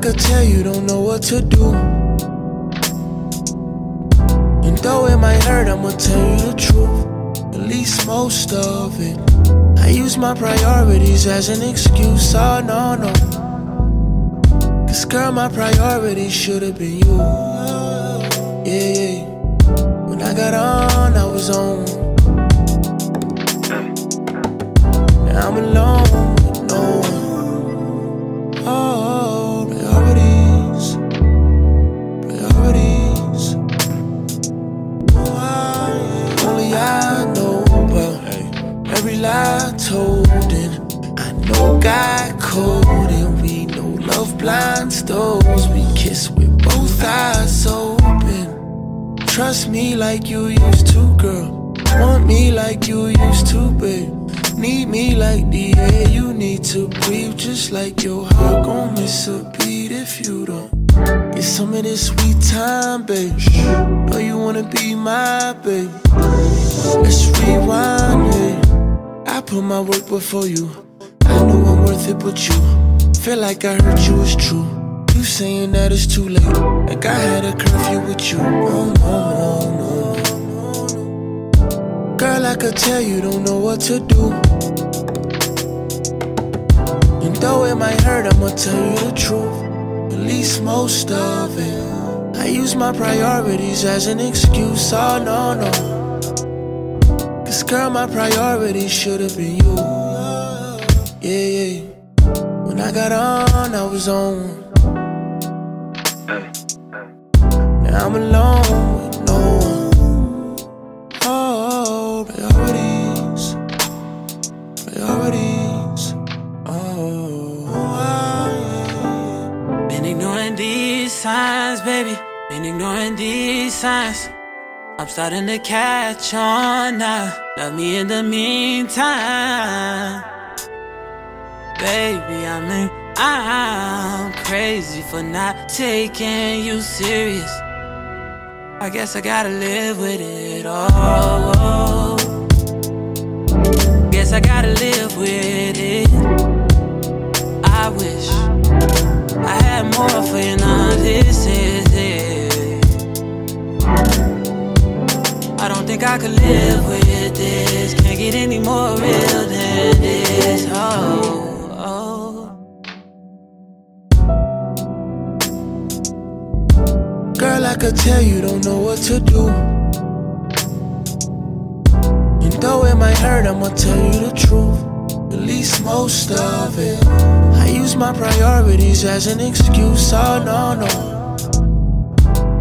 could tell you don't know what to do. And though it might hurt, I'ma tell you the truth. At least most of it. I use my priorities as an excuse. Oh, no, no. Cause, girl, my priorities should have been you. Yeah, yeah. When I got on, I was on. Now I'm alone lie told. And I know God code. And we know love blinds those. We kiss with both eyes open. Trust me like you used to, girl. Want me like you used to, babe. Need me like the air you need to breathe. Just like your heart gon' miss a beat if you don't. Get some of this sweet time, babe. Know you wanna be my babe. Let's rewind, put my work before you. I know I'm worth it, but you feel like I hurt you, it's true. You saying that it's too late, like I had a curfew with you. Oh no, no, no, no, no. Girl, I could tell you don't know what to do. And though it might hurt, I'ma tell you the truth. At least most of it. I use my priorities as an excuse. Oh no, no. Girl, my priorities should have been you. Yeah, yeah. When I got on, I was on. Now I'm alone with no one. Oh, priorities. Priorities. Oh, Been ignoring these signs, baby. Been ignoring these signs. I'm starting to catch on now. Love me in the meantime. Baby, I mean, I'm crazy for not taking you serious. I guess I gotta live with it all. Guess I gotta live with it. I wish could live with this. Can't get any more real than this. Oh, oh. Girl, I could tell you don't know what to do. And though it might hurt, I'ma tell you the truth. At least most of it. I use my priorities as an excuse. Oh no, no.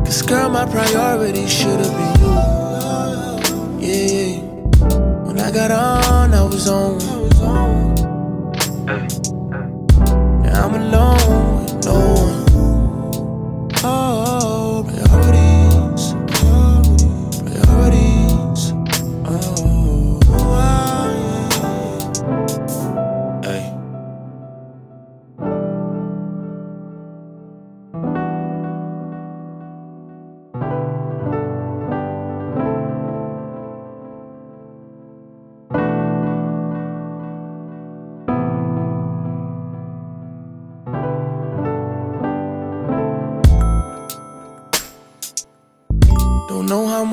Cause girl, my priorities should have been you. Yeah, yeah. When I got on, I was on. Now I'm alone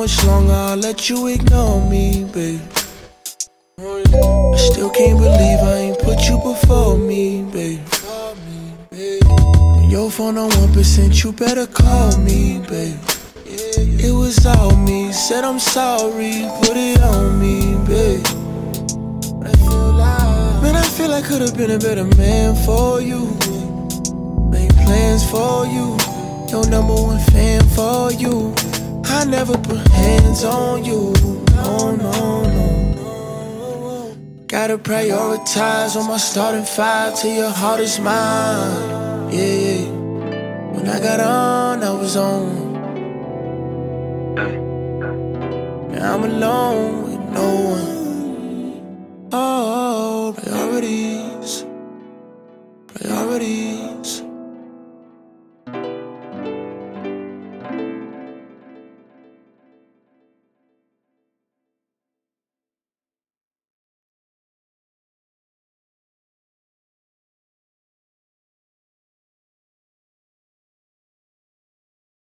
much longer I'll let you ignore me, babe. I still can't believe I ain't put you before me, babe. When your phone on 1%, you better call me, babe. It was all me, said I'm sorry, put it on me, babe. Man, I feel like I could've been a better man for you. Made plans for you, your number one fan for you. I never put hands on you, no, no, no. Gotta prioritize on my starting five till your heart is mine. Yeah, yeah. When I got on, I was on. Now I'm alone with no one. Oh, priorities, priorities.